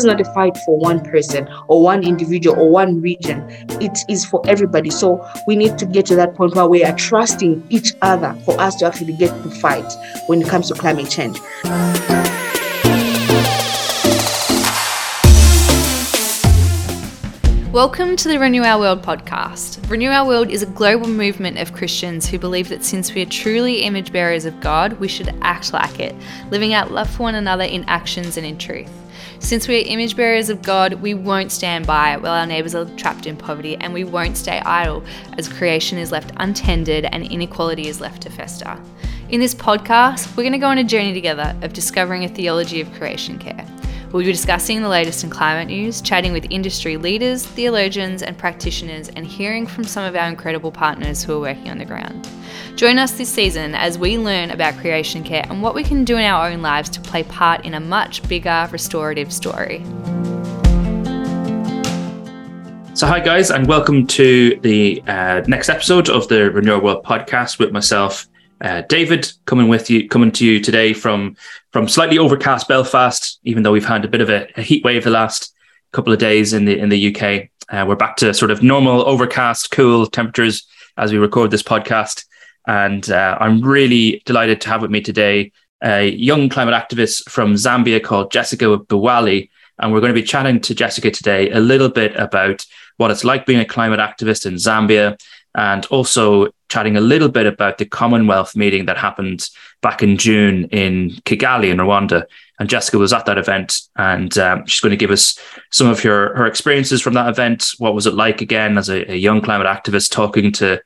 is not a fight for one person or one individual or one region. It is for everybody. So we need to get to that point where we are trusting each other for us to actually get to fight when it comes to climate change. Welcome to the Renew Our World podcast. Renew Our World is a global movement of Christians who believe that since we are truly image bearers of God, we should act like it, living out love for one another in actions and in truth. Since we are image bearers of God, we won't stand by while our neighbours are trapped in poverty, and we won't stay idle as creation is left untended and inequality is left to fester. In this podcast, we're going to go on a journey together of discovering a theology of creation care. We'll be discussing the latest in climate news, chatting with industry leaders, theologians, and practitioners, and hearing from some of our incredible partners who are working on the ground. Join us this season as we learn about creation care and what we can do in our own lives to play part in a much bigger restorative story. So, hi guys, and welcome to the uh, next episode of the Renew World podcast with myself, uh, David, coming with you, coming to you today from from slightly overcast Belfast. Even though we've had a bit of a, a heat wave the last couple of days in the in the UK, uh, we're back to sort of normal overcast, cool temperatures as we record this podcast. And uh, I'm really delighted to have with me today a young climate activist from Zambia called Jessica Buwali. And we're going to be chatting to Jessica today a little bit about what it's like being a climate activist in Zambia, and also chatting a little bit about the Commonwealth meeting that happened back in June in Kigali in Rwanda. And Jessica was at that event, and um, she's going to give us some of her her experiences from that event. What was it like again as a, a young climate activist talking to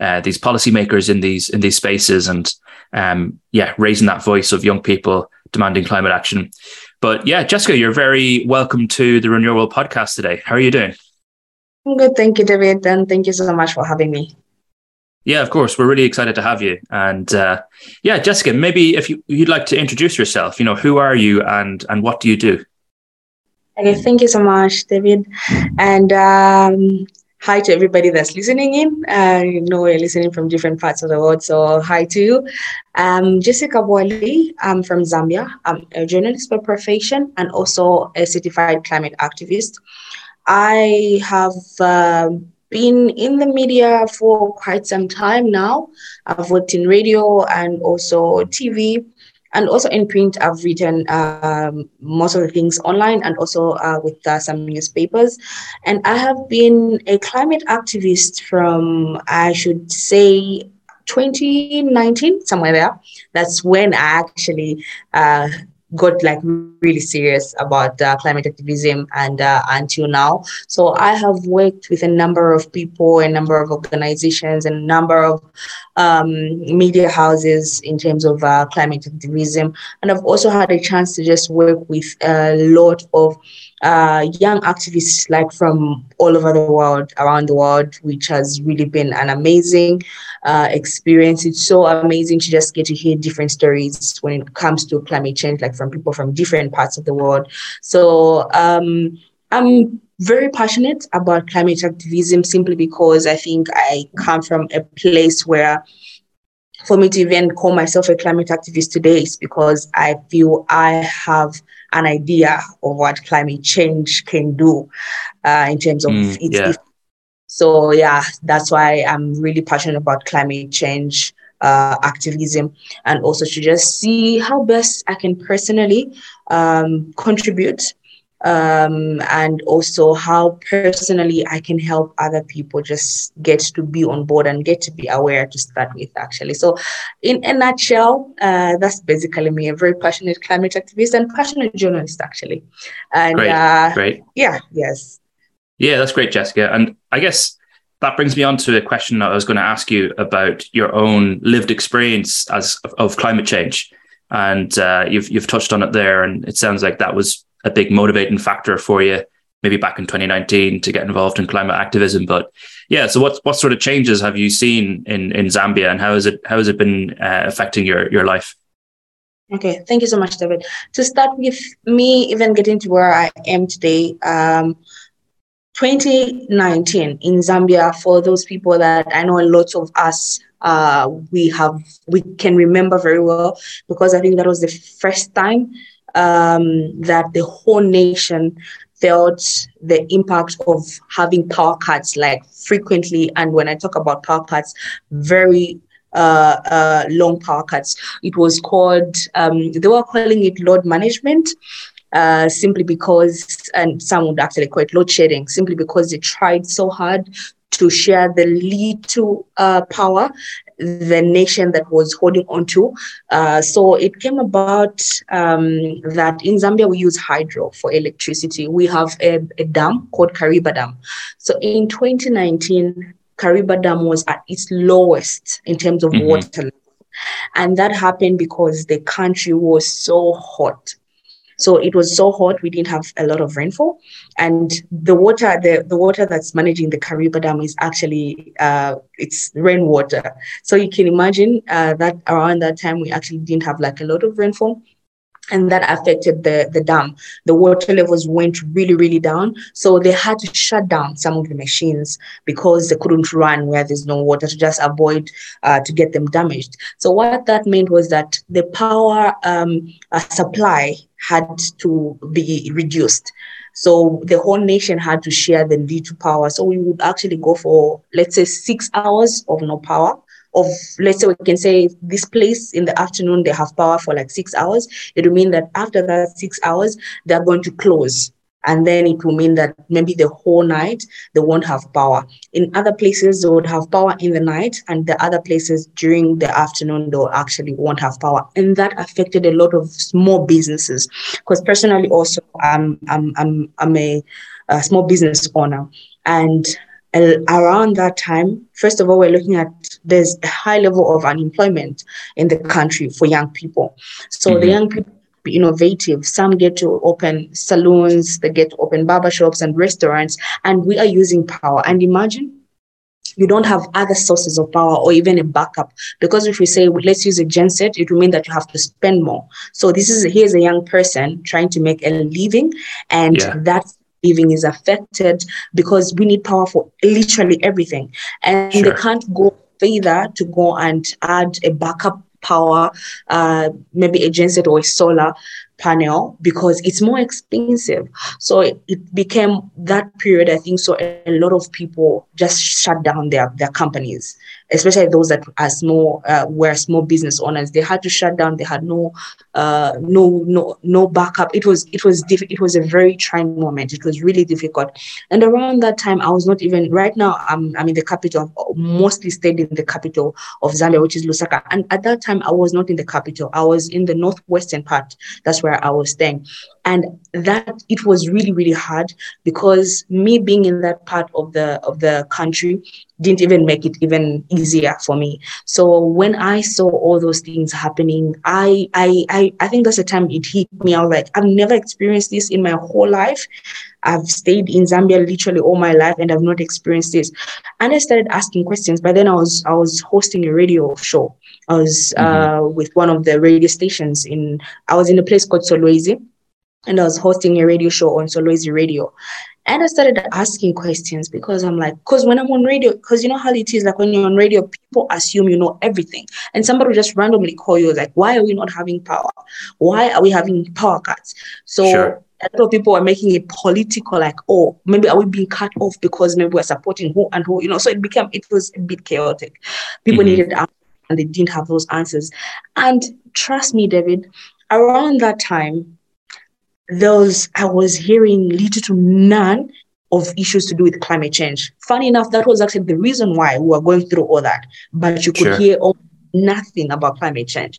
uh, these policymakers in these in these spaces, and um, yeah, raising that voice of young people demanding climate action. But yeah, Jessica, you're very welcome to the Renew World podcast today. How are you doing? I'm good. Thank you, David. And thank you so much for having me. Yeah, of course. We're really excited to have you. And uh, yeah, Jessica, maybe if you, you'd like to introduce yourself, you know, who are you and, and what do you do? Okay, thank you so much, David. And um, hi to everybody that's listening in. Uh, you know, we're listening from different parts of the world. So hi to you. Um, Jessica Buwali. I'm from Zambia. I'm a journalist by profession and also a certified climate activist. I have uh, been in the media for quite some time now. I've worked in radio and also TV, and also in print. I've written um, most of the things online and also uh, with uh, some newspapers. And I have been a climate activist from, I should say, 2019, somewhere there. That's when I actually uh, got like really serious about uh, climate activism and uh, until now so i have worked with a number of people a number of organizations a number of um, media houses in terms of uh, climate activism and i've also had a chance to just work with a lot of uh, young activists like from all over the world, around the world, which has really been an amazing uh, experience. It's so amazing to just get to hear different stories when it comes to climate change, like from people from different parts of the world. So um, I'm very passionate about climate activism simply because I think I come from a place where for me to even call myself a climate activist today is because I feel I have an idea of what climate change can do uh, in terms of mm, its yeah. So yeah, that's why I'm really passionate about climate change uh, activism and also to just see how best I can personally um, contribute um, and also how personally I can help other people just get to be on board and get to be aware to start with, actually. So, in a nutshell, uh, that's basically me a very passionate climate activist and passionate journalist, actually. And great, uh, great. Yeah, yes. Yeah, that's great, Jessica. And I guess that brings me on to a question that I was going to ask you about your own lived experience as of, climate change. And uh, you've you've touched on it there, and it sounds like that was a big motivating factor for you maybe back in 2019 to get involved in climate activism. But yeah so what what sort of changes have you seen in in Zambia and how has it how has it been uh, affecting your your life? Okay thank you so much David. To start with me even getting to where I am today um 2019 in Zambia for those people that I know a lot of us uh, we have we can remember very well because I think that was the first time um, that the whole nation felt the impact of having power cuts like frequently. And when I talk about power cuts, very uh, uh, long power cuts. It was called, um, they were calling it load management. Uh, simply because, and some would actually call it load shedding, simply because they tried so hard to share the little uh, power the nation that was holding on to. Uh, so it came about um, that in Zambia we use hydro for electricity. We have a, a dam called Kariba Dam. So in 2019, Kariba Dam was at its lowest in terms of mm-hmm. water. And that happened because the country was so hot. So it was so hot, we didn't have a lot of rainfall. And the water, the, the water that's managing the Kariba Dam is actually, uh, it's rainwater. So you can imagine uh, that around that time, we actually didn't have like a lot of rainfall and that affected the, the dam. The water levels went really, really down. So they had to shut down some of the machines because they couldn't run where there's no water to just avoid uh, to get them damaged. So what that meant was that the power um, uh, supply had to be reduced. So the whole nation had to share the little power. So we would actually go for, let's say, six hours of no power of let's say we can say this place in the afternoon they have power for like six hours it will mean that after that six hours they're going to close. And then it will mean that maybe the whole night they won't have power. In other places they would have power in the night and the other places during the afternoon they actually won't have power. And that affected a lot of small businesses. Because personally also i'm i'm i'm, I'm a, a small business owner. And around that time, first of all, we're looking at there's a high level of unemployment in the country for young people. So mm-hmm. the young people be innovative. Some get to open salons, they get to open barber shops and restaurants, and we are using power. And imagine you don't have other sources of power or even a backup. Because if we say, let's use a genset, it will mean that you have to spend more. So this is, here's a young person trying to make a living and yeah. that's living is affected because we need power for literally everything. And sure. they can't go further to go and add a backup power, uh, maybe a genset or a solar panel because it's more expensive. So it, it, became that period, I think. So a, a, lot of people just shut down their, their companies, especially those that are small, uh, were small business owners. They had to shut down. They had no, uh, no, no, no backup. It was, it was, diff- it was a very trying moment. It was really difficult. And around that time, I was not even. Right now, I'm, I'm in the capital. Mostly stayed in the capital of Zambia, which is Lusaka. And at that time, I was not in the capital. I was in the northwestern part. That's where where I was staying. And that it was really, really hard because me being in that part of the of the country didn't even make it even easier for me. So when I saw all those things happening, I I I, I think that's the time it hit me. I was like, I've never experienced this in my whole life. I've stayed in Zambia literally all my life and I've not experienced this. And I started asking questions. But then I was I was hosting a radio show I was mm-hmm. uh, with one of the radio stations in, I was in a place called Solwezi and I was hosting a radio show on Solwezi Radio. And I started asking questions because I'm like, because when I'm on radio, because you know how it is, like when you're on radio, people assume you know everything. And somebody will just randomly call you, like, why are we not having power? Why are we having power cuts? So sure. a lot of people are making it political, like, oh, maybe are we being cut off because maybe we're supporting who and who, you know? So it became, it was a bit chaotic. People mm-hmm. needed answers and they didn't have those answers. And trust me, David, around that time, those I was hearing little to none of issues to do with climate change. Funny enough, that was actually the reason why we were going through all that. But you could sure. hear nothing about climate change,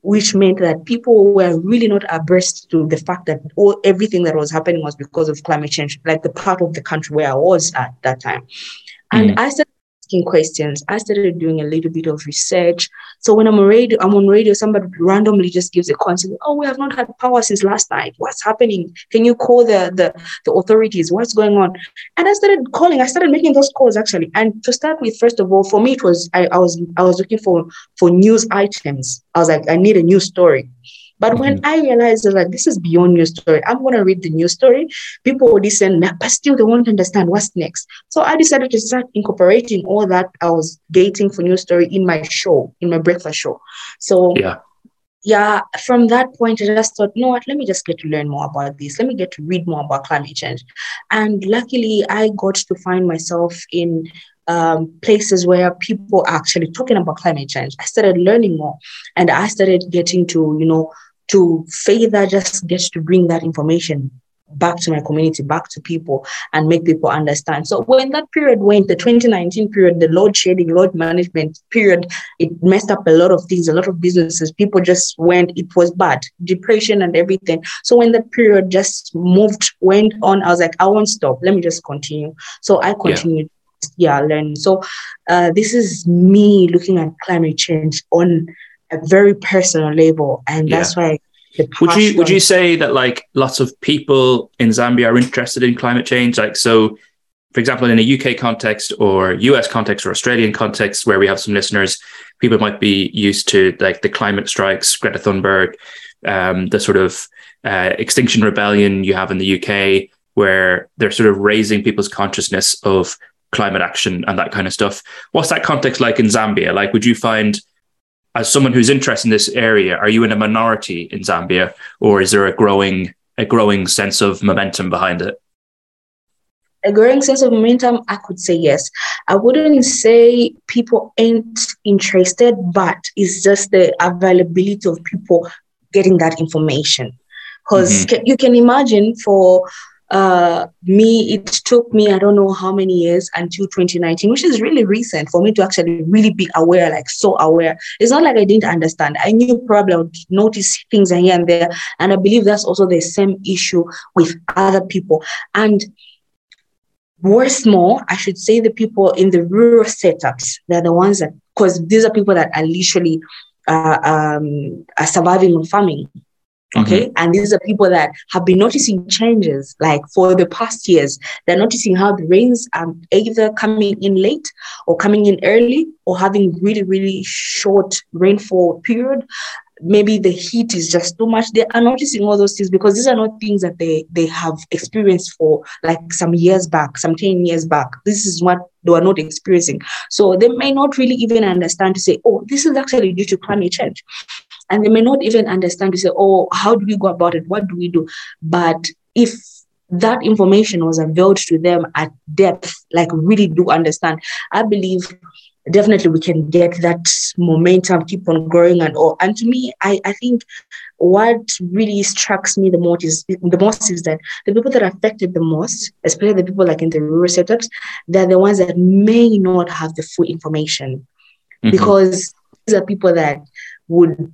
which meant that people were really not abreast to the fact that all everything that was happening was because of climate change, like the part of the country where I was at that time. And mm. I said asking questions. I started doing a little bit of research. So when I'm on radio, I'm on radio, somebody randomly just gives a says, Oh, we have not had power since last night. What's happening? Can you call the, the, the authorities? What's going on? And I started calling, I started making those calls actually. And to start with, first of all, for me, it was I, I was I was looking for for news items. I was like, I need a news story. But mm-hmm. when I realized that like this is beyond news story, I'm gonna read the news story. People will listen, but still they won't understand what's next. So I decided to start incorporating all that I was gating for news story in my show, in my breakfast show. So yeah. yeah, from that point, I just thought, you know what, let me just get to learn more about this. Let me get to read more about climate change. And luckily, I got to find myself in um, places where people are actually talking about climate change. I started learning more and I started getting to, you know, to further just get to bring that information back to my community, back to people, and make people understand. So when that period went, the 2019 period, the load shedding, load management period, it messed up a lot of things, a lot of businesses. People just went, it was bad, depression and everything. So when that period just moved, went on, I was like, I won't stop. Let me just continue. So I continued. Yeah, yeah learn. So uh, this is me looking at climate change on a very personal label, and that's yeah. why would you would you say that like lots of people in Zambia are interested in climate change? Like so, for example, in a UK context or US context or Australian context, where we have some listeners, people might be used to like the climate strikes, Greta Thunberg, um, the sort of uh, extinction rebellion you have in the UK, where they're sort of raising people's consciousness of climate action and that kind of stuff. What's that context like in Zambia? Like, would you find as someone who's interested in this area, are you in a minority in Zambia, or is there a growing a growing sense of momentum behind it? A growing sense of momentum, I could say yes. I wouldn't say people ain't interested, but it's just the availability of people getting that information. Because mm-hmm. you can imagine for uh, me, it took me, I don't know how many years until 2019, which is really recent for me to actually really be aware, like so aware. It's not like I didn't understand. I knew probably I would notice things here and there. And I believe that's also the same issue with other people. And worse more, I should say the people in the rural setups, they're the ones that, because these are people that are literally uh, um, are surviving on farming Okay. Mm-hmm. And these are people that have been noticing changes like for the past years. They're noticing how the rains are either coming in late or coming in early or having really, really short rainfall period. Maybe the heat is just too much. They are noticing all those things because these are not things that they, they have experienced for like some years back, some 10 years back. This is what they are not experiencing. So they may not really even understand to say, oh, this is actually due to climate change and they may not even understand to say, oh, how do we go about it? What do we do? But if that information was availed to them at depth, like really do understand, I believe definitely we can get that momentum keep on growing and all. And to me, I, I think what really strikes me the most is the most is that the people that are affected the most, especially the people like in the rural setups, they're the ones that may not have the full information. Mm-hmm. Because these are people that would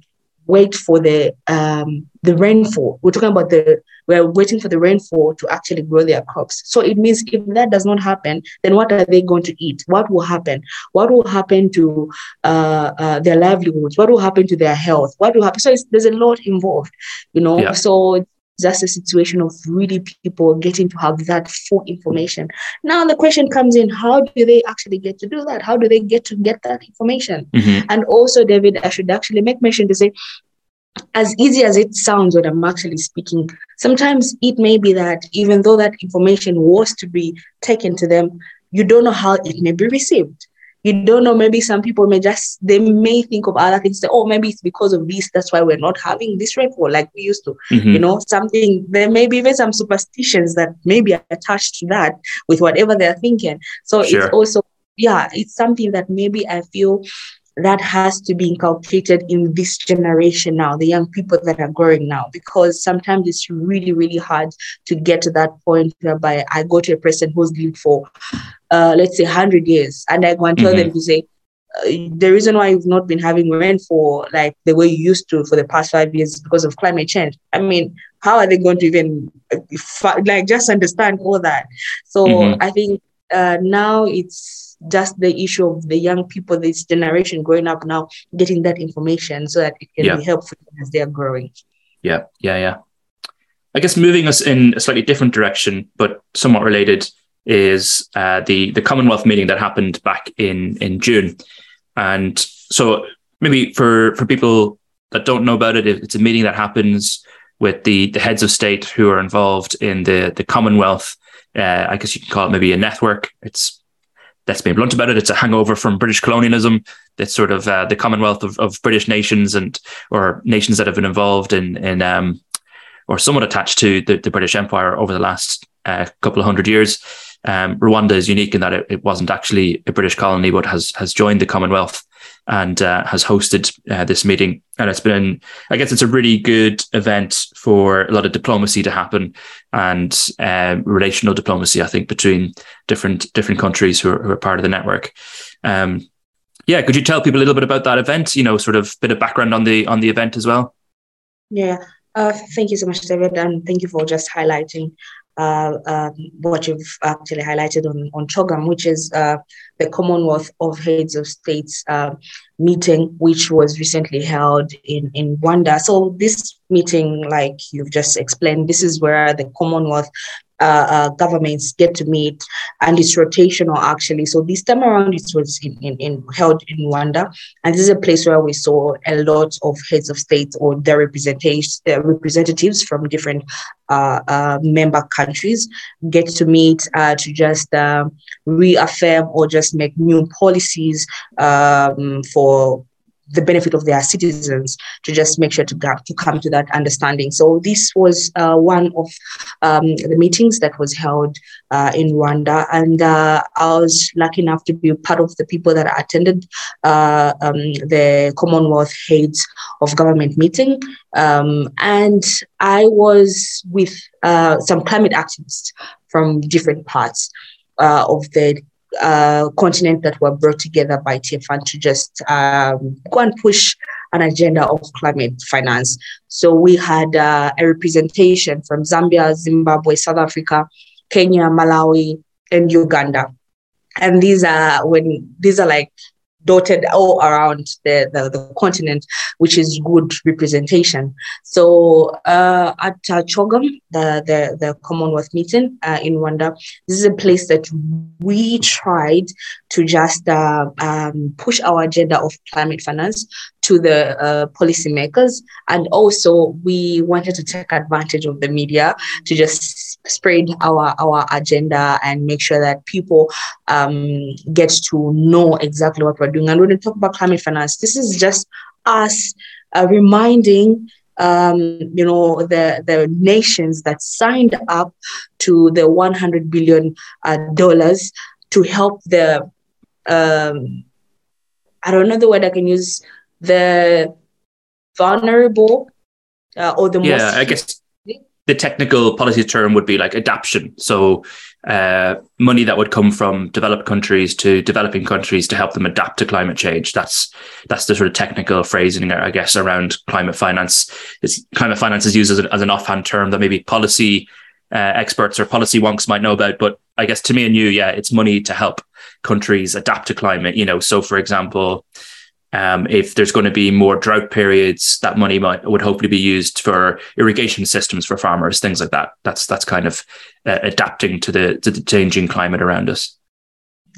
wait for the um, the rainfall. We're talking about the we're waiting for the rainfall to actually grow their crops. So it means if that does not happen, then what are they going to eat? What will happen? What will happen to uh, uh, their livelihoods? What will happen to their health? What will happen? So there's a lot involved, you know. Yeah. So that's a situation of really people getting to have that full information. Now the question comes in: How do they actually get to do that? How do they get to get that information? Mm-hmm. And also, David, I should actually make mention to say, as easy as it sounds when I'm actually speaking, sometimes it may be that even though that information was to be taken to them, you don't know how it may be received you don't know maybe some people may just they may think of other things say oh maybe it's because of this that's why we're not having this rainfall like we used to mm-hmm. you know something there may be even some superstitions that may be attached to that with whatever they're thinking so sure. it's also yeah it's something that maybe i feel that has to be inculcated in this generation now, the young people that are growing now, because sometimes it's really, really hard to get to that point whereby I go to a person who's lived for, uh, let's say, 100 years, and I go and tell mm-hmm. them to say, uh, the reason why you've not been having rain for like the way you used to for the past five years is because of climate change. I mean, how are they going to even uh, like just understand all that? So mm-hmm. I think uh, now it's just the issue of the young people, this generation growing up now, getting that information so that it can yeah. be helpful as they are growing. Yeah, yeah, yeah. I guess moving us in a slightly different direction, but somewhat related, is uh, the the Commonwealth meeting that happened back in in June, and so maybe for for people that don't know about it, it's a meeting that happens with the the heads of state who are involved in the the Commonwealth. Uh, I guess you can call it maybe a network. It's let's be blunt about it, it's a hangover from British colonialism. It's sort of uh, the Commonwealth of, of British nations and or nations that have been involved in in um, or somewhat attached to the, the British Empire over the last uh, couple of hundred years. Um, Rwanda is unique in that it, it, wasn't actually a British colony, but has has joined the Commonwealth and uh, has hosted uh, this meeting. And it's been, I guess, it's a really good event for a lot of diplomacy to happen and um, relational diplomacy. I think between different different countries who are, who are part of the network. Um, yeah, could you tell people a little bit about that event? You know, sort of bit of background on the on the event as well. Yeah, uh, thank you so much, David, and thank you for just highlighting uh, um, what you've actually highlighted on, on CHOGM, which is uh, the Commonwealth of Heads of States uh, meeting, which was recently held in, in Rwanda. So, this meeting, like you've just explained, this is where the Commonwealth uh, uh, governments get to meet, and it's rotational actually. So this time around, it was in, in, in, held in Rwanda, and this is a place where we saw a lot of heads of state or their representatives, their representatives from different uh, uh member countries get to meet to just um, reaffirm or just make new policies um, for the benefit of their citizens to just make sure to, to come to that understanding. So this was uh, one of um, the meetings that was held uh, in Rwanda, and uh, I was lucky enough to be part of the people that attended uh, um, the Commonwealth Heads of Government meeting, um, and I was with uh, some climate activists from different parts. Uh, of the uh, continent that were brought together by TFN to just um, go and push an agenda of climate finance. So we had uh, a representation from Zambia, Zimbabwe, South Africa, Kenya, Malawi, and Uganda. And these are when these are like dotted all around the, the, the, continent, which is good representation. So uh, at uh, CHOGM, the, the, the Commonwealth meeting uh, in Rwanda, this is a place that we tried to just uh, um, push our agenda of climate finance to the uh, policymakers. And also, we wanted to take advantage of the media to just spread our, our agenda and make sure that people um, get to know exactly what we're doing. And when we talk about climate finance, this is just us uh, reminding um, you know, the, the nations that signed up to the 100 billion uh, to help the, um, I don't know the word I can use, the vulnerable uh, or the yeah, most I guess the technical policy term would be like adaptation. So uh, money that would come from developed countries to developing countries to help them adapt to climate change. That's that's the sort of technical phrasing, I guess, around climate finance. It's, climate finance is used as, a, as an offhand term that maybe policy uh, experts or policy wonks might know about. But I guess to me and you, yeah, it's money to help countries adapt to climate. You know, so for example, um, if there's going to be more drought periods, that money might would hopefully be used for irrigation systems for farmers, things like that. That's that's kind of uh, adapting to the to the changing climate around us.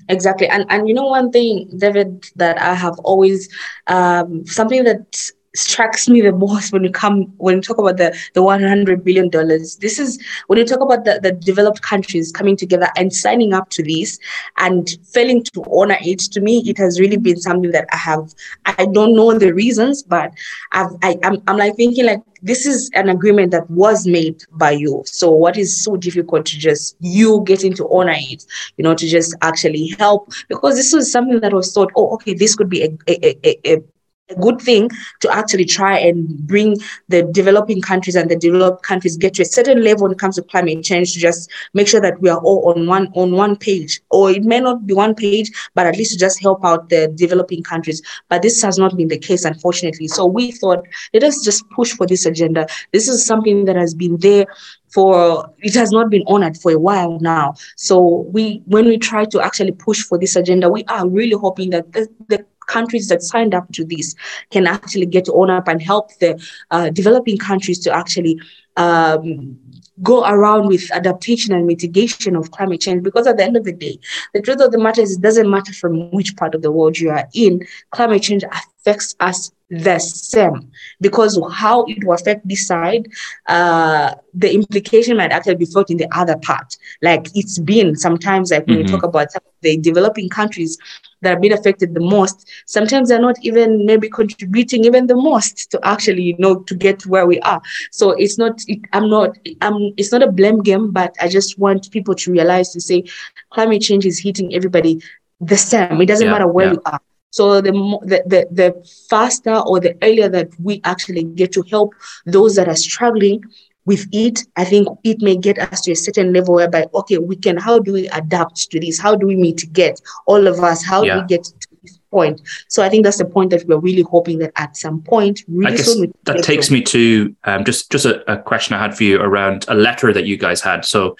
Exactly, and and you know one thing, David, that I have always um, something that strikes me the most when you come when you talk about the the 100 billion dollars. This is when you talk about the, the developed countries coming together and signing up to this and failing to honor it to me it has really been something that i have i don't know the reasons but i've I, I'm, I'm like thinking like this is an agreement that was made by you. So what is so difficult to just you getting to honor it you know to just actually help? Because this was something that was thought oh okay this could be a, a, a, a a good thing to actually try and bring the developing countries and the developed countries get to a certain level when it comes to climate change to just make sure that we are all on one on one page. Or it may not be one page but at least to just help out the developing countries. But this has not been the case unfortunately. So we thought let us just push for this agenda. This is something that has been there for it has not been honored for a while now. So we when we try to actually push for this agenda we are really hoping that the, the countries that signed up to this can actually get on up and help the uh, developing countries to actually um, go around with adaptation and mitigation of climate change because at the end of the day the truth of the matter is it doesn't matter from which part of the world you are in climate change affects us the same because how it will affect this side, uh, the implication might actually be felt in the other part. Like it's been sometimes, like when mm-hmm. we talk about the developing countries that have been affected the most, sometimes they're not even maybe contributing even the most to actually, you know, to get to where we are. So it's not, it, I'm not, I'm, it's not a blame game, but I just want people to realize to say climate change is hitting everybody the same. It doesn't yeah, matter where yeah. we are. So the, the, the, the faster or the earlier that we actually get to help those that are struggling with it, I think it may get us to a certain level whereby, okay, we can, how do we adapt to this? How do we mitigate all of us? How yeah. do we get to this point? So I think that's the point that we're really hoping that at some point, really soon that takes me to um, just, just a, a, question I had for you around a letter that you guys had. So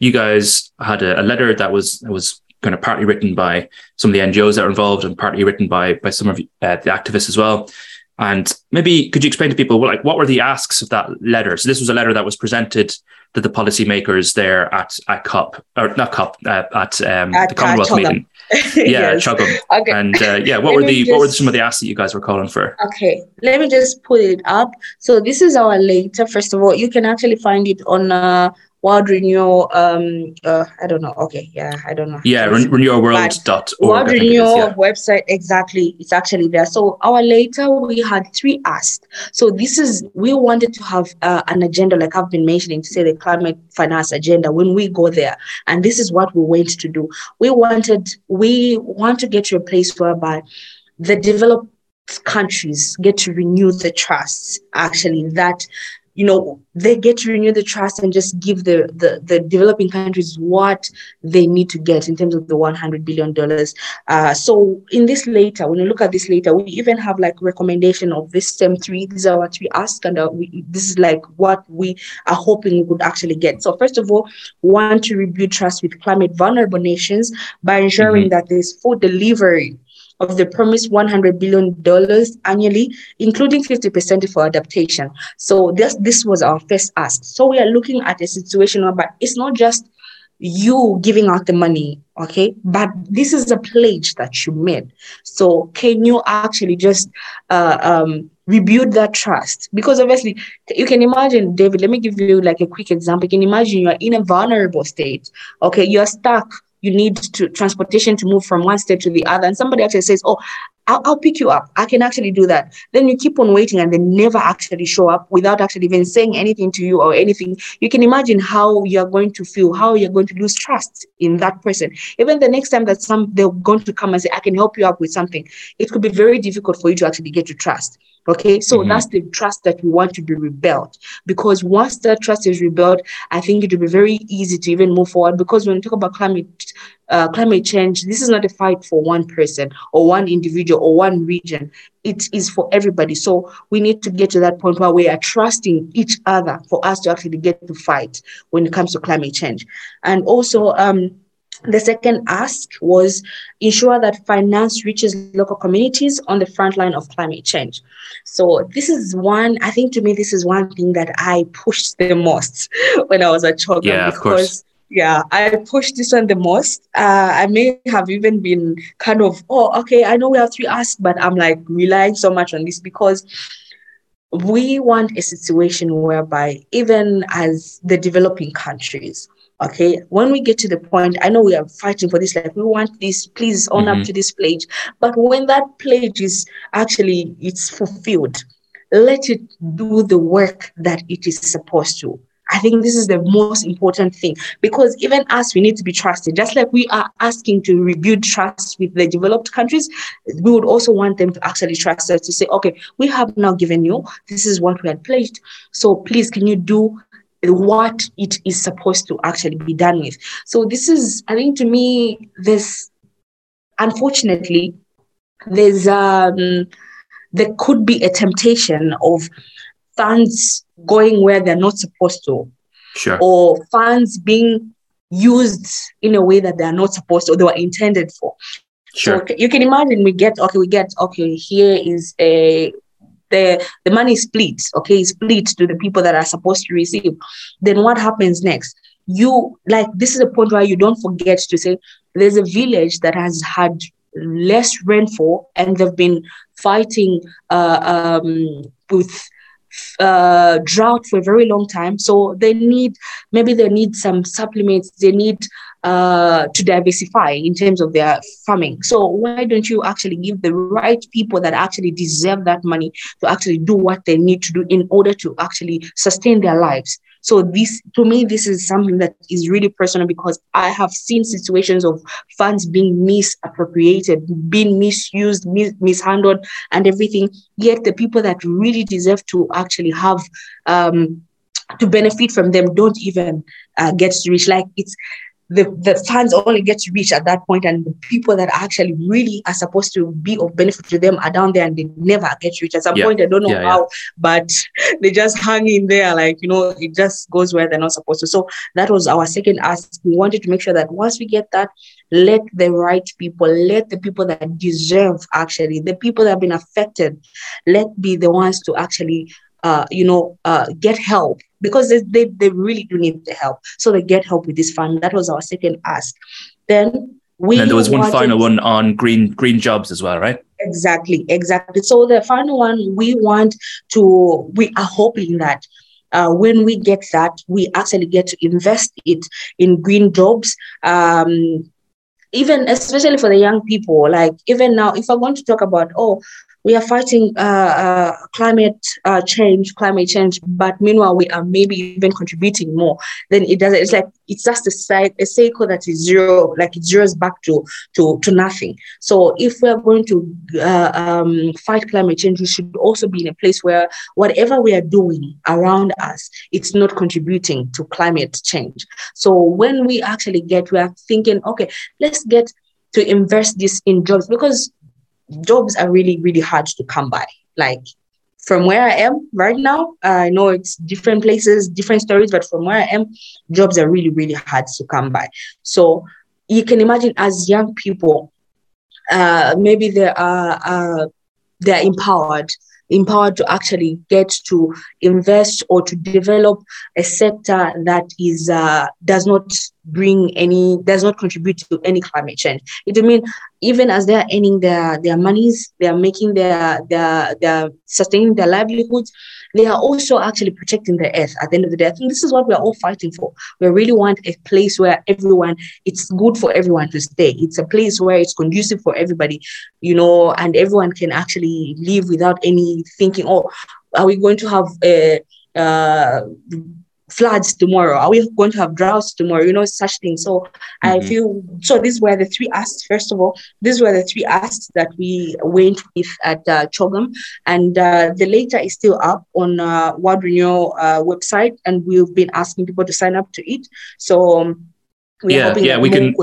you guys had a, a letter that was, was kind of partly written by some of the NGOs that are involved and partly written by by some of uh, the activists as well. And maybe could you explain to people like what were the asks of that letter? So this was a letter that was presented to the policymakers there at at COP or not COP uh, at, um, at, the Commonwealth meeting. yeah, yes. Okay. And uh, yeah, what were the just, what were some of the asks that you guys were calling for? Okay, let me just put it up. So this is our letter. First of all, you can actually find it on uh, World Renewal, um, uh, I don't know. Okay, yeah, I don't know. Yeah, ren- renewalworld.org. World Renewal yeah. website, exactly. It's actually there. So our later we had three asked. So this is we wanted to have uh, an agenda, like I've been mentioning, to say the climate finance agenda when we go there, and this is what we went to do. We wanted, we want to get to a place whereby the developed countries get to renew the trust actually that you know they get to renew the trust and just give the, the, the developing countries what they need to get in terms of the 100 billion dollars. Uh, so in this later when you look at this later we even have like recommendation of this stem three. These are what we ask and uh, we, this is like what we are hoping we could actually get. So first of all want to rebuild trust with climate vulnerable nations by ensuring mm-hmm. that there's food delivery of the promised $100 billion annually, including 50% for adaptation. So this, this was our first ask. So we are looking at a situation where it's not just you giving out the money, okay? But this is a pledge that you made. So can you actually just uh, um, rebuild that trust? Because obviously, you can imagine, David, let me give you like a quick example. You can imagine you're in a vulnerable state, okay? You're stuck you need to transportation to move from one state to the other. And somebody actually says oh I'll, I'll, pick you up. I can actually do that. Then you keep on waiting and they never actually show up without actually even saying anything to you or anything. You can imagine how you're going to feel how you're going to lose trust in that person. Even the next time that some they're going to come and say i can help you up with something it could be very difficult for you to actually get to trust Okay, so mm-hmm. that's the trust that we want to be rebuilt. Because once that trust is rebuilt, I think it will be very easy to even move forward. Because when we talk about climate uh, climate change, this is not a fight for one person or one individual or one region. It is for everybody. So we need to get to that point where we are trusting each other for us to actually get to fight when it comes to climate change. And also, um, the second ask was ensure that finance reaches local communities on the front line of climate change. So this is one, I think to me, this is one thing that I pushed the most when I was a child. Yeah, of course. Yeah, I pushed this one the most. Uh, I may have even been kind of, oh, okay, I know we have three asks, but I'm like relying so much on this because we want a situation whereby even as the developing countries, Okay, when we get to the point, I know we are fighting for this, like we want this, please own mm-hmm. up to this pledge. But when that pledge is actually it's fulfilled, let it do the work that it is supposed to. I think this is the most important thing because even us, we need to be trusted. Just like we are asking to rebuild trust with the developed countries, we would also want them to actually trust us to say, okay, we have now given you, this is what we had pledged. So please, can you do what it is supposed to actually be done with. So this is, I think, to me, this unfortunately, there's um, there could be a temptation of funds going where they're not supposed to, sure. or funds being used in a way that they are not supposed to, or they were intended for. Sure. So you can imagine we get okay, we get okay. Here is a the, the money split, okay, split to the people that are supposed to receive, then what happens next? You like this is a point where you don't forget to say there's a village that has had less rainfall and they've been fighting uh, um, with uh, drought for a very long time. So they need maybe they need some supplements. They need uh, to diversify in terms of their farming. So why don't you actually give the right people that actually deserve that money to actually do what they need to do in order to actually sustain their lives? So this, to me, this is something that is really personal because I have seen situations of funds being misappropriated, being misused, mis- mishandled, and everything. Yet the people that really deserve to actually have um, to benefit from them don't even uh, get to reach. Like it's the, the funds only get to reach at that point and the people that actually really are supposed to be of benefit to them are down there and they never get to reach at some yeah. point i don't know yeah, how yeah. but they just hang in there like you know it just goes where they're not supposed to so that was our second ask we wanted to make sure that once we get that let the right people let the people that deserve actually the people that have been affected let be the ones to actually uh, you know, uh, get help because they, they, they really do need the help. So they get help with this fund. That was our second ask. Then we and there was one final one on green green jobs as well, right? Exactly, exactly. So the final one we want to we are hoping that uh, when we get that, we actually get to invest it in green jobs. Um, even especially for the young people, like even now, if I want to talk about, oh, we are fighting uh, uh, climate uh, change, climate change, but meanwhile we are maybe even contributing more. Then it doesn't. It's like it's just a, cycle, a cycle that is zero, like it zeroes back to to to nothing. So if we are going to uh, um, fight climate change, we should also be in a place where whatever we are doing around us, it's not contributing to climate change. So when we actually get, we are thinking, okay, let's get to invest this in jobs because jobs are really, really hard to come by. Like from where I am right now, I know it's different places, different stories, but from where I am, jobs are really, really hard to come by. So you can imagine as young people, uh, maybe they are uh, they're empowered empowered to actually get to invest or to develop a sector that is uh, does not bring any does not contribute to any climate change. It will mean even as they're earning their their monies they are making their their their sustaining their livelihoods they are also actually protecting the earth at the end of the day. Think this is what we're all fighting for. We really want a place where everyone, it's good for everyone to stay. It's a place where it's conducive for everybody, you know, and everyone can actually live without any thinking, oh, are we going to have a uh, floods tomorrow? Are we going to have droughts tomorrow? You know, such things. So mm-hmm. I feel so. These were the three asks. First of all, these were the three asks that we went with at uh, CHOGM, and uh, the later is still up on uh, World Renewal uh, website, and we've been asking people to sign up to it. So um, yeah, yeah, we can.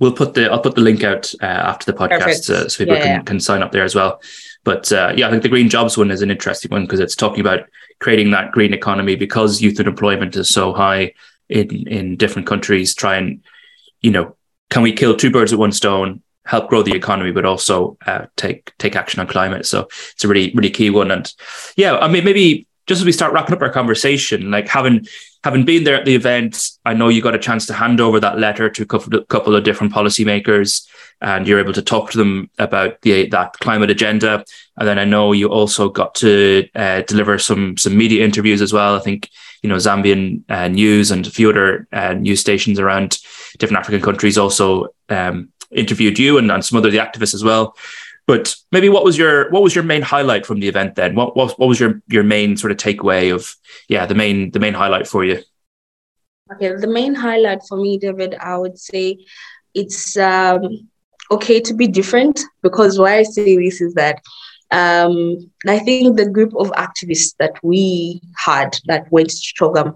We'll put the I'll put the link out uh, after the podcast uh, so people yeah, can, yeah. can sign up there as well. But uh, yeah, I think the green jobs one is an interesting one because it's talking about creating that green economy because youth unemployment is so high in in different countries. Try and you know, can we kill two birds with one stone? Help grow the economy, but also uh, take take action on climate. So it's a really really key one. And yeah, I mean maybe just as we start wrapping up our conversation, like having having been there at the event, I know you got a chance to hand over that letter to a couple, couple of different policymakers, and you're able to talk to them about the that climate agenda. And then I know you also got to uh, deliver some some media interviews as well. I think you know Zambian uh, news and a few other uh, news stations around different African countries also um, interviewed you and, and some other the activists as well. But maybe what was your what was your main highlight from the event then? What what, what was your your main sort of takeaway of yeah the main the main highlight for you? Okay, the main highlight for me, David, I would say it's um, okay to be different because why I say this is that um, I think the group of activists that we had that went to CHOGM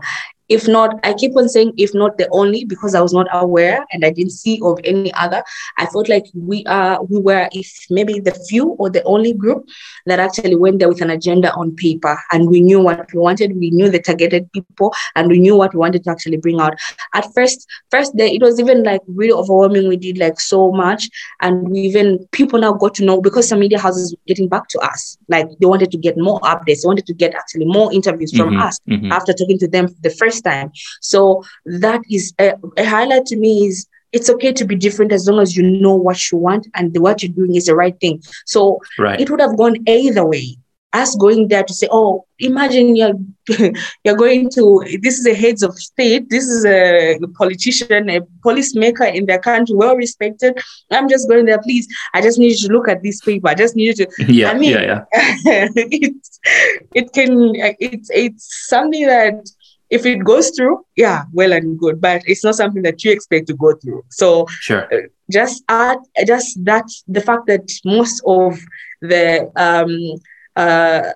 if not, I keep on saying, if not the only, because I was not aware and I didn't see of any other. I felt like we are, we were, if maybe the few or the only group that actually went there with an agenda on paper and we knew what we wanted. We knew the targeted people and we knew what we wanted to actually bring out. At first, first day, it was even like really overwhelming. We did like so much and we even people now got to know because some media houses were getting back to us. Like they wanted to get more updates. They wanted to get actually more interviews from mm-hmm, us mm-hmm. after talking to them the first time. So that is a, a highlight to me is it's okay to be different as long as you know what you want and what you're doing is the right thing. So Right. it would have gone either way. Us going there to say, oh, imagine you're you're going to this is a heads of state, this is a politician, a policymaker in their country, well respected. I'm just going there, please. I just need you to look at this paper. I just need you to yeah, I mean, yeah, yeah. it's it can it's it's something that if it goes through, yeah, well and good, but it's not something that you expect to go through. So Sure. just add just that the fact that most of the um uh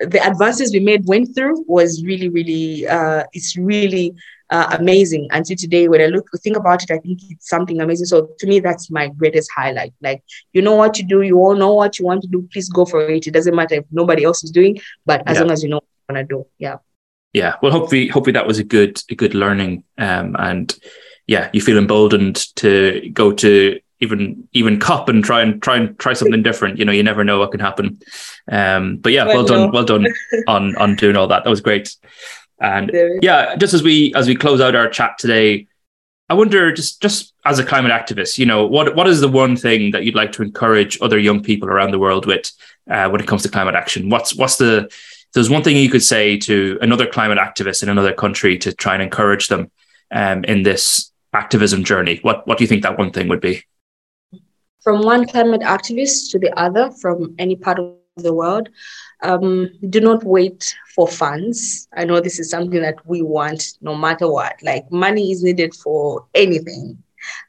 the advances we made went through was really really uh it's really uh, amazing until today when i look think about it i think it's something amazing so to me that's my greatest highlight like you know what you do you all know what you want to do please go for it it doesn't matter if nobody else is doing but as Yeah. long as you know what you want to do yeah Yeah. Well, hopefully, hopefully that was a good, a good learning. Um, and yeah, you feel emboldened to go to even even cop and try and try and try something different. You know, you never know what can happen. Um, but yeah, Well, well done, well done on on doing all that. That was great. And yeah, just as we as we close out our chat today, I wonder just just as a climate activist, you know, what what is the one thing that you'd like to encourage other young people around the world with uh, when it comes to climate action? What's what's the there's one thing you could say to another climate activist in another country to try and encourage them um, in this activism journey? What what do you think that one thing would be? from one climate activist to the other from any part of the world. Um, do not wait for funds. I know this is something that we want no matter what. Like money is needed for anything.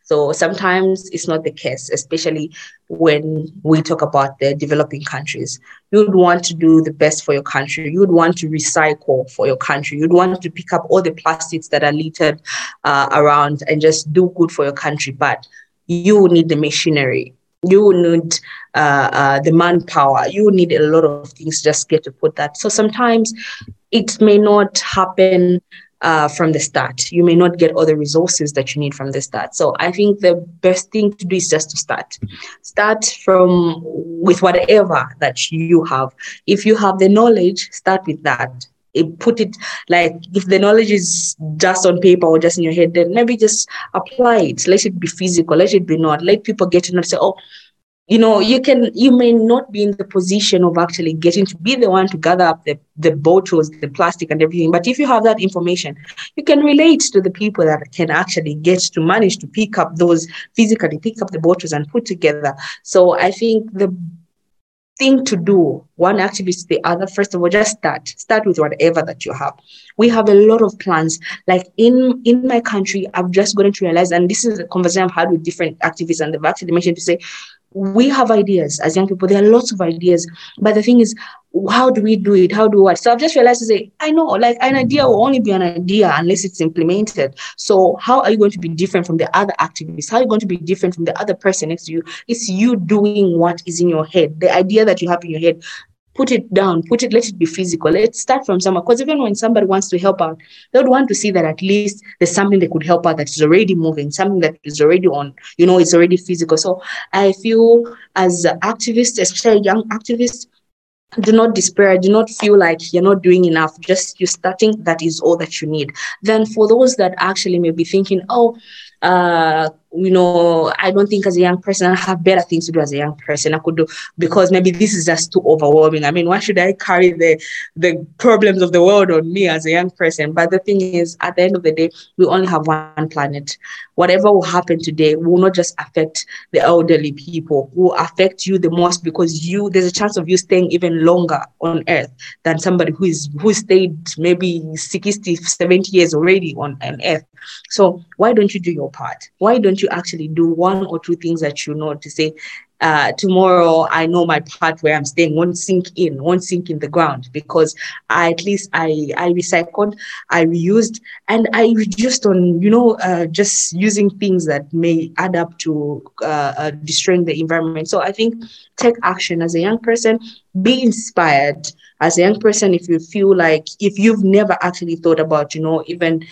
So sometimes it's not the case, especially when we talk about the developing countries. You'd want to do the best for your country. You'd want to recycle for your country. You'd want to pick up all the plastics that are littered uh, around and just do good for your country. But you will need the machinery you will need uh, uh, the manpower you will need a lot of things just get to put that so sometimes it may not happen uh, from the start you may not get all the resources that you need from the start so i think the best thing to do is just to start start from with whatever that you have if you have the knowledge start with that it, put it like if the knowledge is just on paper or just in your head, then maybe just apply it. Let it be physical. Let it be not. Let people get to know. Say, oh, you know, you can. You may not be in the position of actually getting to be the one to gather up the the bottles, the plastic, and everything. But if you have that information, you can relate to the people that can actually get to manage to pick up those physically, pick up the bottles and put together. So I think the thing to do one activist the other first of all just start start with whatever that you have we have a lot of plans like in in my country i've just gotten to realize and this is a conversation i've had with different activists and they've actually mentioned to say we have ideas. As young people there are lots of ideas. But the thing is how do we do it? How do what? So i've just realized to say i know like an idea will only be an idea unless it's implemented. So how are you going to be different from the other activists how are you going to be different from the other person next to you? It's you doing what is in your head the idea that you have in your head put it down, put it, let it be physical. Let's start from somewhere. Because even when somebody wants to help out, they would want to see that at least there's something they could help out that is already moving, something that is already on, you know, it's already physical. So I feel as activists, especially young activists, do not despair do not feel like you're not doing enough just you starting that is all that you need then for those that actually may be thinking oh uh you know i don't think as a young person i have better things to do as a young person. I could do because maybe this is just too overwhelming. I mean why should i carry the the problems of the world on me as a young person? But the thing is at the end of the day we only have one planet. Whatever will happen today will not just affect the elderly people will affect you the most because you there's a chance of you staying even longer on earth than somebody who is who stayed maybe 60 70 years already on, on earth. So why don't you do your part? Why don't you actually do one or two things that you know to say uh, tomorrow I know my part where I'm staying won't sink in, won't sink in the ground because I at least I I recycled, I reused, and I reduced on you know uh, just using things that may add up to uh, uh, destroying the environment. So I think take action as a young person, be inspired. As a young person if you feel like if you've never actually thought about you know even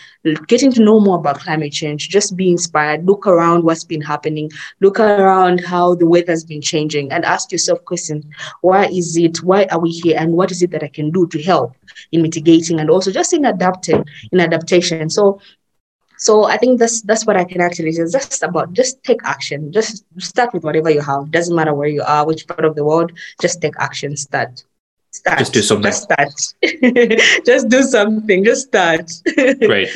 getting to know more about climate change just be inspired. Look around what's been happening. Look around how the weather's been changing and ask yourself questions why is it why are we here and what is it that i can do to help in mitigating and also just in adapting in adaptation so So I think that's that's what I can actually say. It's just about just take action. Just start with whatever you have. Doesn't matter where you are, which part of the world. Just take action. Start. Start. Just do something. Just start. just do something. Just start. Great.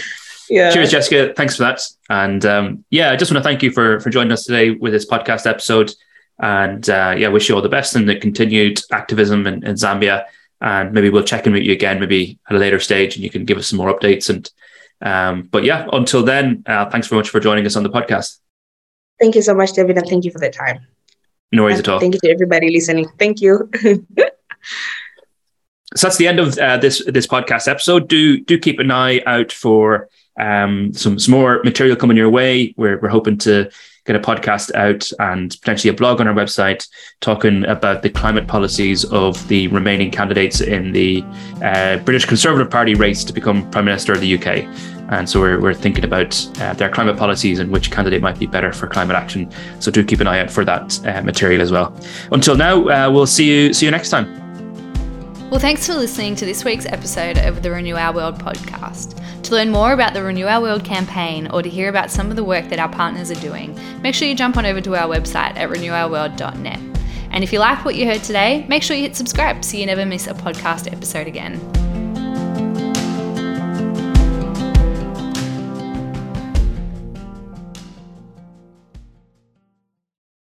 yeah. Cheers, Jessica. Thanks for that. And um, yeah, I just want to thank you for for joining us today with this podcast episode. And uh, yeah, wish you all the best in the continued activism in, in Zambia. And maybe we'll check in with you again, maybe at a later stage, and you can give us some more updates. And um, but yeah, until then, uh, thanks very much for joining us on the podcast. Thank you so much, David, and thank you for the time. No worries at all. Thank you to everybody listening. Thank you. so that's the end of uh, this this podcast episode. Do do keep an eye out for um, some some more material coming your way. We're we're hoping to get a podcast out and potentially a blog on our website talking about the climate policies of the remaining candidates in the uh, British Conservative Party race to become Prime Minister of the UK. And so we're, we're thinking about uh, their climate policies and which candidate might be better for climate action. So do keep an eye out for that uh, material as well. Until now, uh, we'll see you see you next time. Well, thanks for listening to this week's episode of the Renew Our World podcast. To learn more about the Renew Our World campaign or to hear about some of the work that our partners are doing, make sure you jump on over to our website at renewourworld.net. And if you like what you heard today, make sure you hit subscribe so you never miss a podcast episode again.